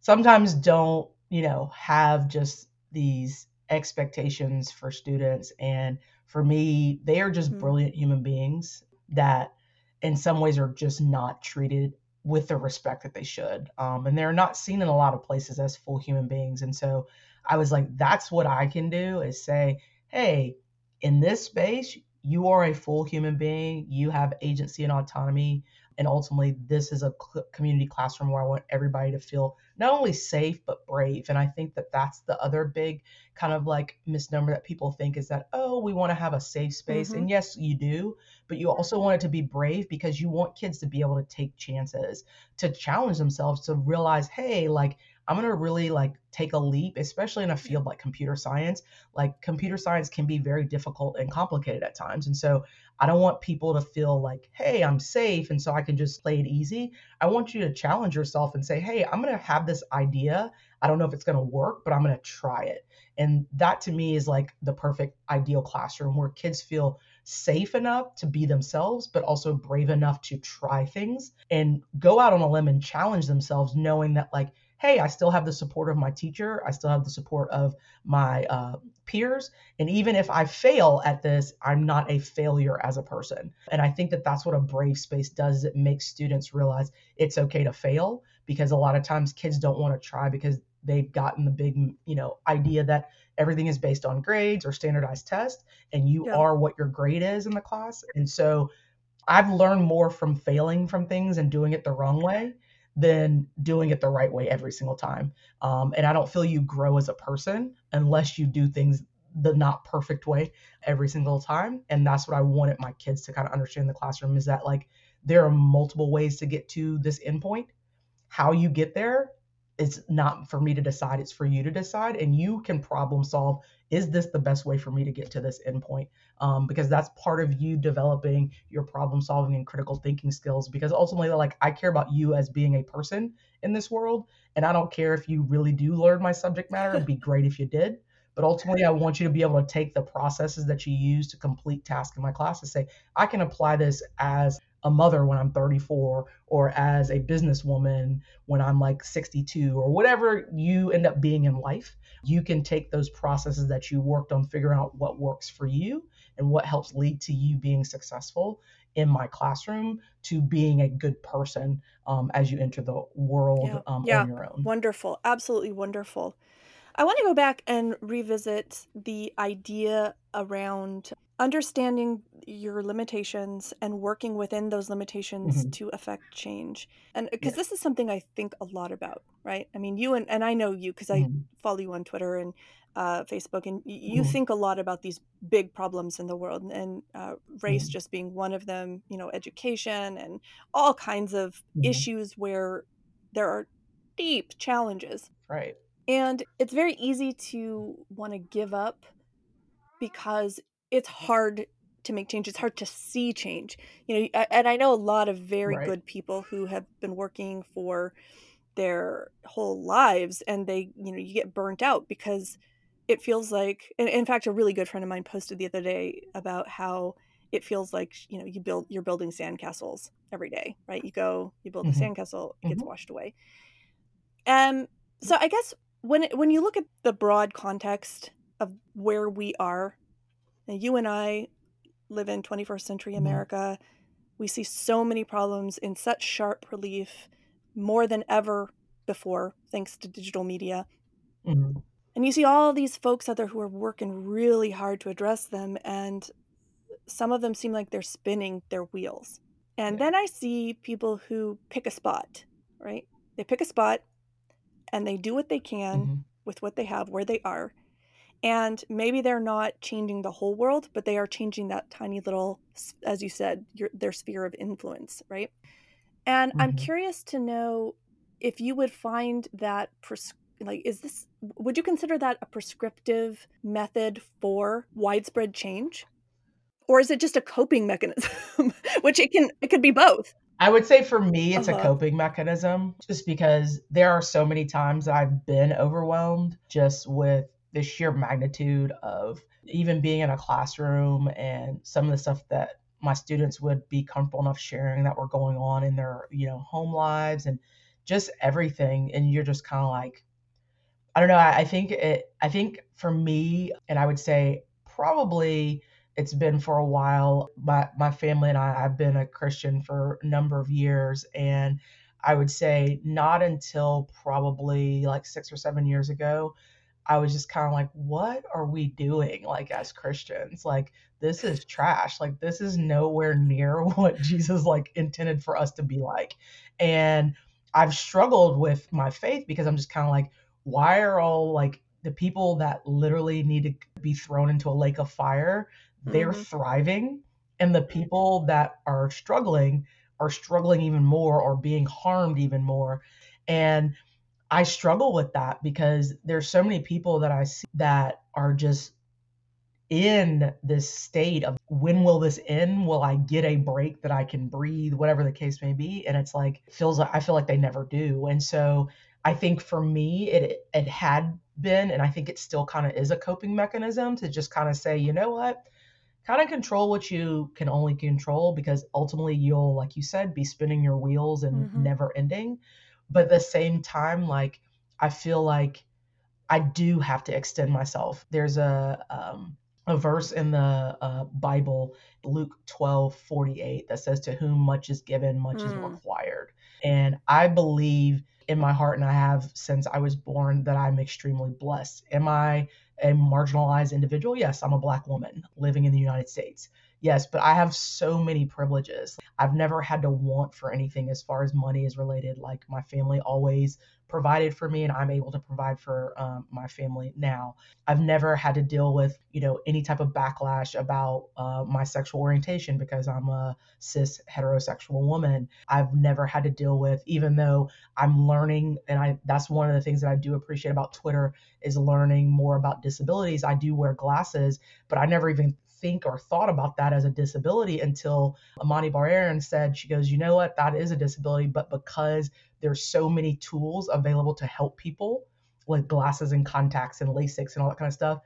sometimes don't, you know, have just these expectations for students. And for me, they are just Mhm. brilliant human beings that, in some ways, are just not treated with the respect that they should. Um, and they're not seen in a lot of places as full human beings. And so I was like, that's what I can do is say, hey, in this space, you are a full human being. You have agency and autonomy. And ultimately, this is a community classroom where I want everybody to feel not only safe, but brave. And I think that that's the other big kind of like misnomer that people think is that, oh, we want to have a safe space. Mhm. And yes, you do, but you also want it to be brave because you want kids to be able to take chances, to challenge themselves, to realize, hey, like, I'm going to really like take a leap, especially in a field like computer science. Like computer science can be very difficult and complicated at times. And so I don't want people to feel like, hey, I'm safe and so I can just play it easy. I want you to challenge yourself and say, hey, I'm going to have this idea. I don't know if it's going to work, but I'm going to try it. And that to me is like the perfect ideal classroom where kids feel safe enough to be themselves, but also brave enough to try things and go out on a limb and challenge themselves, knowing that, like, hey, I still have the support of my teacher. I still have the support of my uh, peers. And even if I fail at this, I'm not a failure as a person. And I think that that's what a brave space does. It makes students realize it's okay to fail because a lot of times kids don't want to try because they've gotten the big, you know, idea that everything is based on grades or standardized tests and you Yeah. are what your grade is in the class. And so I've learned more from failing from things and doing it the wrong way than doing it the right way every single time. Um, and I don't feel you grow as a person unless you do things the not perfect way every single time. And that's what I wanted my kids to kind of understand in the classroom is that like there are multiple ways to get to this endpoint. How you get there it's not for me to decide it's for you to decide and you can problem solve is this the best way for me to get to this endpoint? Um, because that's part of you developing your problem solving and critical thinking skills because ultimately like i care about you as being a person in this world and i don't care if you really do learn my subject matter it'd be great if you did but ultimately i want you to be able to take the processes that you use to complete tasks in my class and say i can apply this as a mother when I'm 34 or as a businesswoman when I'm like 62 or whatever you end up being in life. You can take those processes that you worked on figuring out what works for you and what helps lead to you being successful in my classroom to being a good person um, as you enter the world Yeah. um, Yeah. on your own. Wonderful. Absolutely wonderful. I want to go back and revisit the idea around understanding your limitations and working within those limitations hmm to affect change. And because Yeah. this is something I think a lot about, right? I mean, you and, and I know you because I hmm follow you on Twitter and uh, Facebook, and you hmm think a lot about these big problems in the world, and uh, race hmm just being one of them, you know, education and all kinds of hmm issues where there are deep challenges. Right. And it's very easy to want to give up because it's hard to make change. It's hard to see change. You know, and I know a lot of very Right. good people who have been working for their whole lives and they, you know, you get burnt out because it feels like and in fact a really good friend of mine posted the other day about how it feels like, you know, you build you're building sandcastles every day, right? You go, you build a hmm sandcastle, it gets hmm washed away. Um so I guess when it, when you look at the broad context of where we are, and you and I live in 21st century hmm America, we see so many problems in such sharp relief, more than ever before, thanks to digital media. hmm And you see all these folks out there who are working really hard to address them, and some of them seem like they're spinning their wheels. And Yeah. then I see people who pick a spot, right? They pick a spot and they do what they can hmm with what they have where they are. And maybe they're not changing the whole world, but they are changing that tiny little, as you said, your, their sphere of influence, right? And I'm hmm curious to know if you would find that, pres- like, is this, would you consider that a prescriptive method for widespread change? Or is it just a coping mechanism, which it can, it could be both. I would say for me, it's a Uh-huh. coping mechanism just because there are so many times I've been overwhelmed just with the sheer magnitude of even being in a classroom and some of the stuff that my students would be comfortable enough sharing that were going on in their, you know, home lives and just everything. And you're just kind of like, I don't know. I, I think it. I think for me, and I would say probably it's been for a while. My my family and I have been a Christian for a number of years, and I would say not until probably like six or seven years ago, I was just kind of like, what are we doing like as Christians? Like this is trash. Like this is nowhere near what Jesus like intended for us to be like. And I've struggled with my faith because I'm just kind of like, why are all like the people that literally need to be thrown into a lake of fire, they're Mhm. thriving, and the people that are struggling are struggling even more or being harmed even more. And I struggle with that because there's so many people that I see that are just in this state of when will this end? Will I get a break that I can breathe, whatever the case may be? And it's like feels like I feel like they never do. And so I think for me it it had been and I think it still kind of is a coping mechanism to just kind of say, you know what? Kind of control what you can only control because ultimately you'll like you said be spinning your wheels and Mhm. never ending. But at the same time like I feel like I do have to extend myself. There's a um, a verse in the uh, Bible, Luke 12 48, that says, To whom much is given, much is Mm. required. And I believe in my heart, and I have since I was born, that I'm extremely blessed. Am I a marginalized individual? Yes, I'm a Black woman living in the United States. Yes, but I have so many privileges. I've never had to want for anything as far as money is related. Like my family always provided for me, and I'm able to provide for um, my family now. I've never had to deal with, you know, any type of backlash about uh, my sexual orientation because I'm a cis heterosexual woman. I've never had to deal with, even though I'm learning, and I that's one of the things that I do appreciate about Twitter is learning more about disabilities. I do wear glasses, but I never even think or thought about that as a disability until Amani Bar said, she goes, you know what, that is a disability, but because there's so many tools available to help people, like glasses and contacts and LASIKs and all that kind of stuff,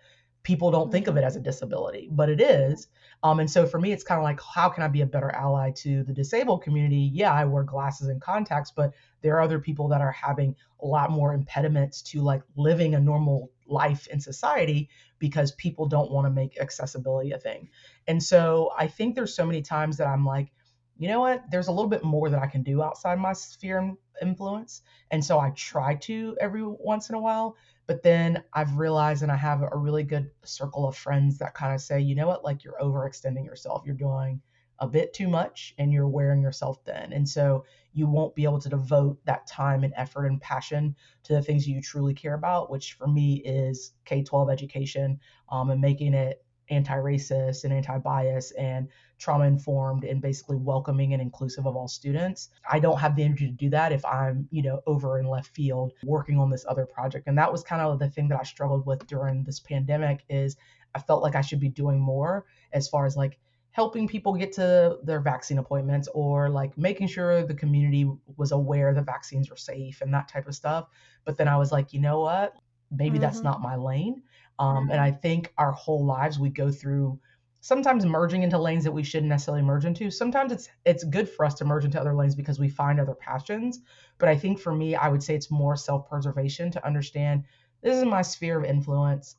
people don't think of it as a disability, but it is. Um, and so for me, it's kind of like, how can I be a better ally to the disabled community? Yeah, I wear glasses and contacts, but there are other people that are having a lot more impediments to like living a normal life in society because people don't want to make accessibility a thing. And so I think there's so many times that I'm like, you know what? There's a little bit more that I can do outside my sphere of influence. And so I try to every once in a while. But then I've realized, and I have a really good circle of friends that kind of say, you know what, like you're overextending yourself. You're doing a bit too much and you're wearing yourself thin. And so you won't be able to devote that time and effort and passion to the things you truly care about, which for me is K 12 education um, and making it anti racist and anti bias and trauma informed and basically welcoming and inclusive of all students. I don't have the energy to do that if I'm, you know, over in left field working on this other project. And that was kind of the thing that I struggled with during this pandemic is I felt like I should be doing more as far as like helping people get to their vaccine appointments or like making sure the community was aware the vaccines were safe and that type of stuff. But then I was like, you know what? Maybe mm-hmm. that's not my lane. Um, and I think our whole lives we go through sometimes merging into lanes that we shouldn't necessarily merge into. Sometimes it's it's good for us to merge into other lanes because we find other passions. But I think for me, I would say it's more self-preservation to understand this is my sphere of influence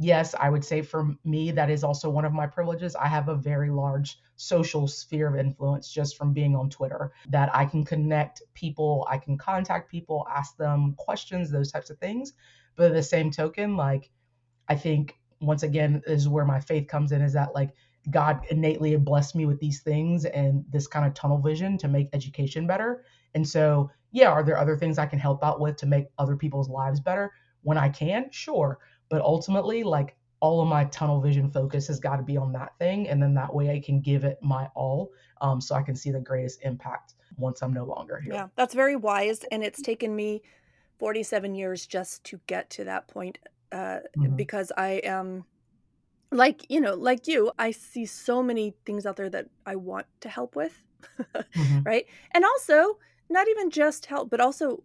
yes, I would say for me, that is also one of my privileges. I have a very large social sphere of influence just from being on Twitter that I can connect people, I can contact people, ask them questions, those types of things. But at the same token, like, I think once again, is where my faith comes in is that, like, God innately blessed me with these things and this kind of tunnel vision to make education better. And so, yeah, are there other things I can help out with to make other people's lives better when I can? Sure but ultimately, like all of my tunnel vision focus has got to be on that thing. And then that way I can give it my all um, so I can see the greatest impact once I'm no longer here. Yeah, that's very wise. And it's taken me 47 years just to get to that point uh, mm-hmm. because I am like, you know, like you, I see so many things out there that I want to help with. mm-hmm. Right. And also, not even just help, but also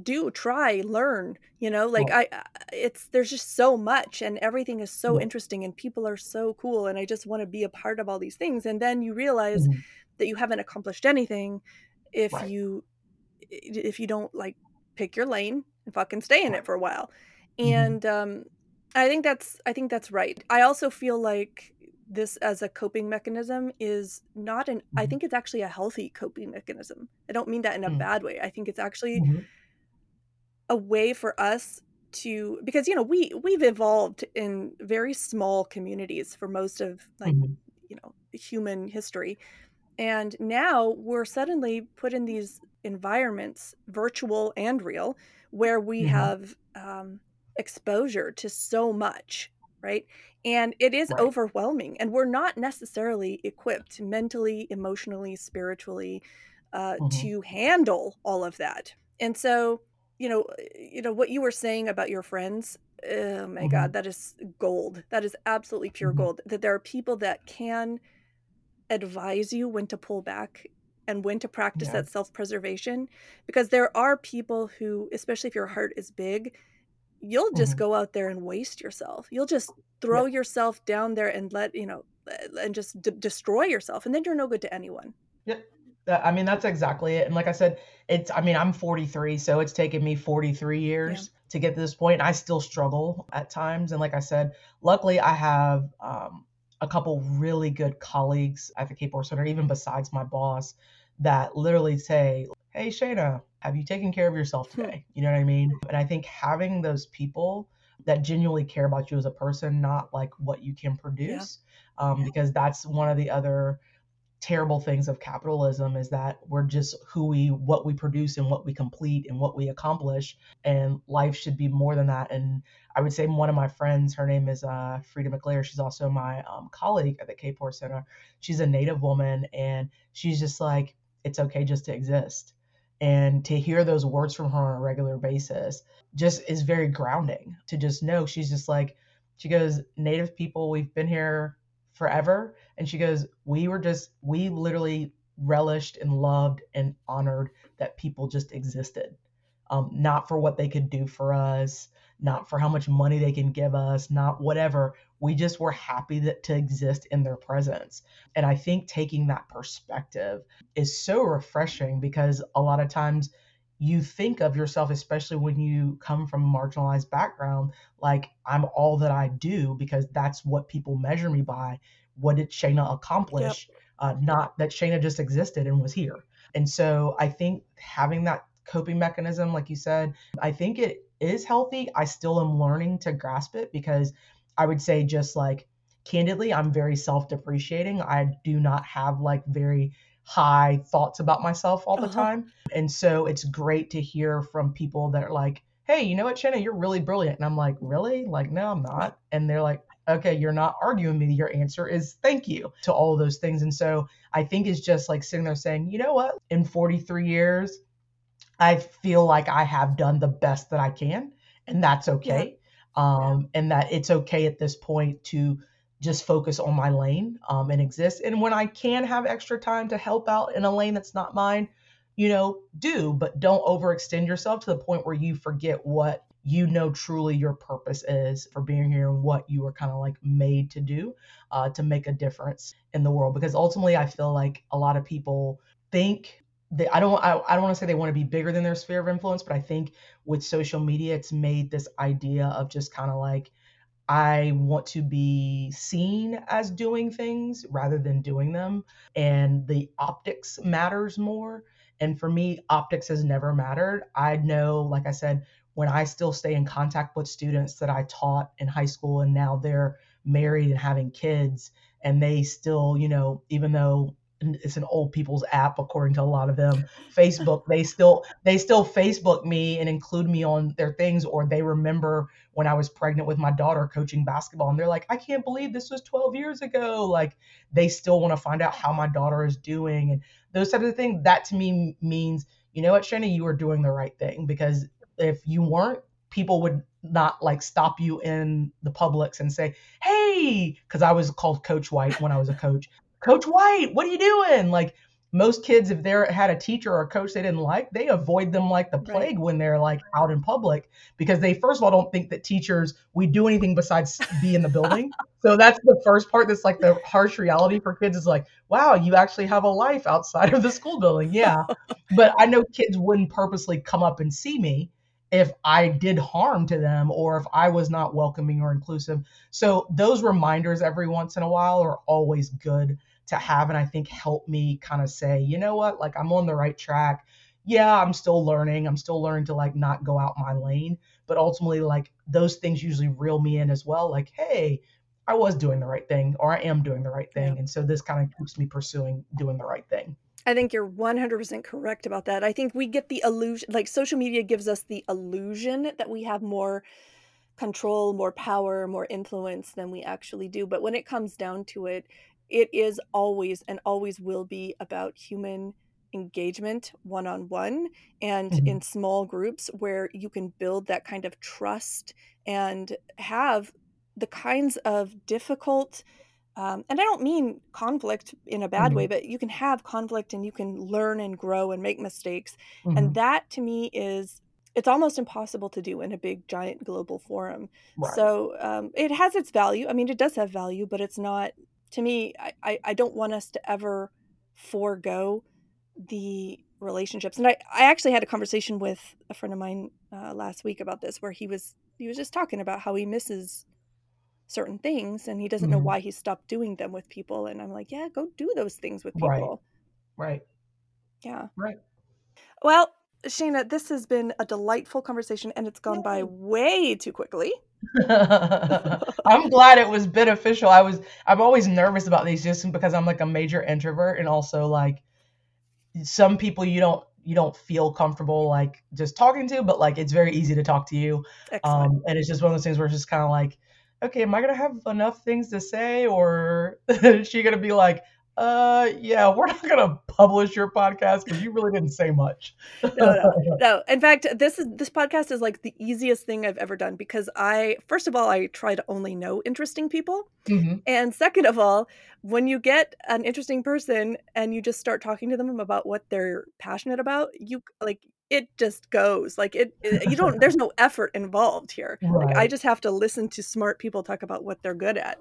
do try learn you know like i it's there's just so much and everything is so interesting and people are so cool and i just want to be a part of all these things and then you realize mm-hmm. that you haven't accomplished anything if right. you if you don't like pick your lane and fucking stay in it for a while mm-hmm. and um i think that's i think that's right i also feel like this as a coping mechanism is not an mm-hmm. i think it's actually a healthy coping mechanism i don't mean that in a mm. bad way i think it's actually mm-hmm a way for us to because you know we we've evolved in very small communities for most of like mm-hmm. you know human history and now we're suddenly put in these environments virtual and real where we mm-hmm. have um, exposure to so much right and it is right. overwhelming and we're not necessarily equipped mentally emotionally spiritually uh, mm-hmm. to handle all of that and so you know, you know what you were saying about your friends. Oh my mm-hmm. God, that is gold. That is absolutely pure mm-hmm. gold. That there are people that can advise you when to pull back and when to practice yeah. that self-preservation because there are people who especially if your heart is big you'll just mm-hmm. go out there and waste yourself you'll just throw yeah. yourself down there and let you know and just d- destroy yourself and then you're no good to anyone yep I mean, that's exactly it. And like I said, it's, I mean, I'm 43, so it's taken me 43 years yeah. to get to this point. I still struggle at times. And like I said, luckily I have um, a couple really good colleagues at the Kapor Center, even besides my boss, that literally say, Hey, Shana, have you taken care of yourself hmm. today? You know what I mean? And I think having those people that genuinely care about you as a person, not like what you can produce, yeah. Um, because that's one of the other terrible things of capitalism is that we're just who we what we produce and what we complete and what we accomplish and life should be more than that. And i would say one of my friends her name is uh, frida she's also my um, colleague at the Kapor Center. She's a native woman and she's just like it's okay just to exist. And to hear those words from her on a regular basis just is very grounding to just know. She's just like she goes native people we've been here forever. And she goes, We were just, we literally relished and loved and honored that people just existed. Um, not for what they could do for us, not for how much money they can give us, not whatever. We just were happy that to exist in their presence. And I think taking that perspective is so refreshing because a lot of times you think of yourself, especially when you come from a marginalized background, like I'm all that I do because that's what people measure me by. What did Shana accomplish? Yep. Uh, not that Shana just existed and was here. And so I think having that coping mechanism, like you said, I think it is healthy, I still am learning to grasp it because I would say just like candidly, I'm very self-depreciating. I do not have like very high thoughts about myself all the Uh-huh. time. And so it's great to hear from people that are like, hey, you know what, Shana, you're really brilliant. And I'm like, really? Like, no, I'm not. And they're like, okay, you're not arguing me. Your answer is thank you to all of those things. And so I think it's just like sitting there saying, you know what, in 43 years, I feel like I have done the best that I can, and that's okay. Um, and that it's okay at this point to just focus on my lane um, and exist. And when I can have extra time to help out in a lane that's not mine, you know, do, but don't overextend yourself to the point where you forget what you know truly your purpose is for being here and what you were kind of like made to do uh, to make a difference in the world. Because ultimately, I feel like a lot of people think they, I don't I, I don't want to say they want to be bigger than their sphere of influence, but I think with social media, it's made this idea of just kind of like I want to be seen as doing things rather than doing them. And the optics matters more. And for me, optics has never mattered. I know, like I said, when I still stay in contact with students that I taught in high school and now they're married and having kids, and they still, you know, even though it's an old people's app according to a lot of them. Facebook they still they still facebook me and include me on their things or they remember when i was pregnant with my daughter coaching basketball and they're like i can't believe this was 12 years ago. Like they still want to find out how my daughter is doing and those types of things. That to me means you know what Shana, you are doing the right thing because if you weren't people would not like stop you in the publics and say hey because i was called coach white when i was a coach Coach White, what are you doing? Like most kids, if they had a teacher or a coach they didn't like, they avoid them like the plague right. when they're like out in public because they first of all don't think that teachers we do anything besides be in the building. so that's the first part. That's like the harsh reality for kids is like, wow, you actually have a life outside of the school building. Yeah, but I know kids wouldn't purposely come up and see me if I did harm to them or if I was not welcoming or inclusive. So those reminders every once in a while are always good to have and I think help me kind of say, you know what, like I'm on the right track. Yeah, I'm still learning. I'm still learning to like not go out my lane, but ultimately like those things usually reel me in as well. Like, hey, I was doing the right thing or I am doing the right thing. And so this kind of keeps me pursuing doing the right thing. I think you're 100% correct about that. I think we get the illusion, like social media gives us the illusion that we have more control, more power, more influence than we actually do. But when it comes down to it, it is always and always will be about human engagement one on one and mm-hmm. in small groups where you can build that kind of trust and have the kinds of difficult um, and I don't mean conflict in a bad mm-hmm. way, but you can have conflict and you can learn and grow and make mistakes. Mm-hmm. And that to me is, it's almost impossible to do in a big, giant global forum. Right. So um, it has its value. I mean, it does have value, but it's not, to me, I, I don't want us to ever forego the relationships. And I, I actually had a conversation with a friend of mine uh, last week about this, where he was, he was just talking about how he misses certain things and he doesn't Mm-hmm. know why he stopped doing them with people and i'm like yeah go do those things with people Right. Right. yeah Right. well shana this has been a delightful conversation and it's gone by way too quickly I'm glad it was beneficial. I was I'm always nervous about these just because I'm like a major introvert and also like some people you don't you don't feel comfortable like just talking to, but like it's very easy to talk to you. excellent Um and it's just one of those things where it's just kind of like, okay, am I gonna have enough things to say or is she gonna be like, uh yeah, we're not gonna publish your podcast because you really didn't say much. no no no. In fact this is this podcast is like the easiest thing i've ever done because i first of all i try to only know interesting people. Hmm and second of all when you get an interesting person and you just start talking to them about what they're passionate about you like it just goes like it, it- you don't there's no effort involved here like i just have to listen to smart people talk about what they're good at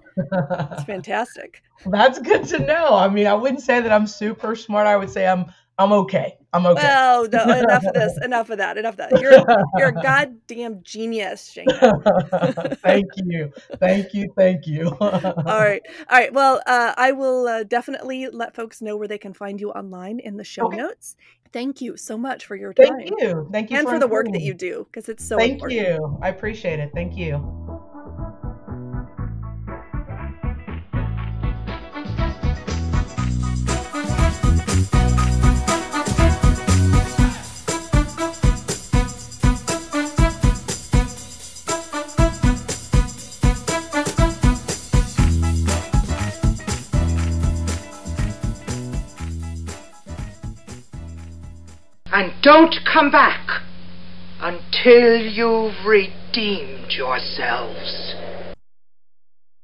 it's fantastic That's good to know. I mean, I wouldn't say that I'm super smart. I would say I'm I'm okay. I'm okay. Well, no, enough of this. Enough of that. Enough of that. You're you're a goddamn genius, Shane. thank you. Thank you. Thank you. All right. All right. Well, uh, I will uh, definitely let folks know where they can find you online in the show Okay. notes. Thank you so much for your time. Thank you. Thank you And for the work that you do, because it's so Thank important. you. I appreciate it. Thank you. Don't come back until you've redeemed yourselves.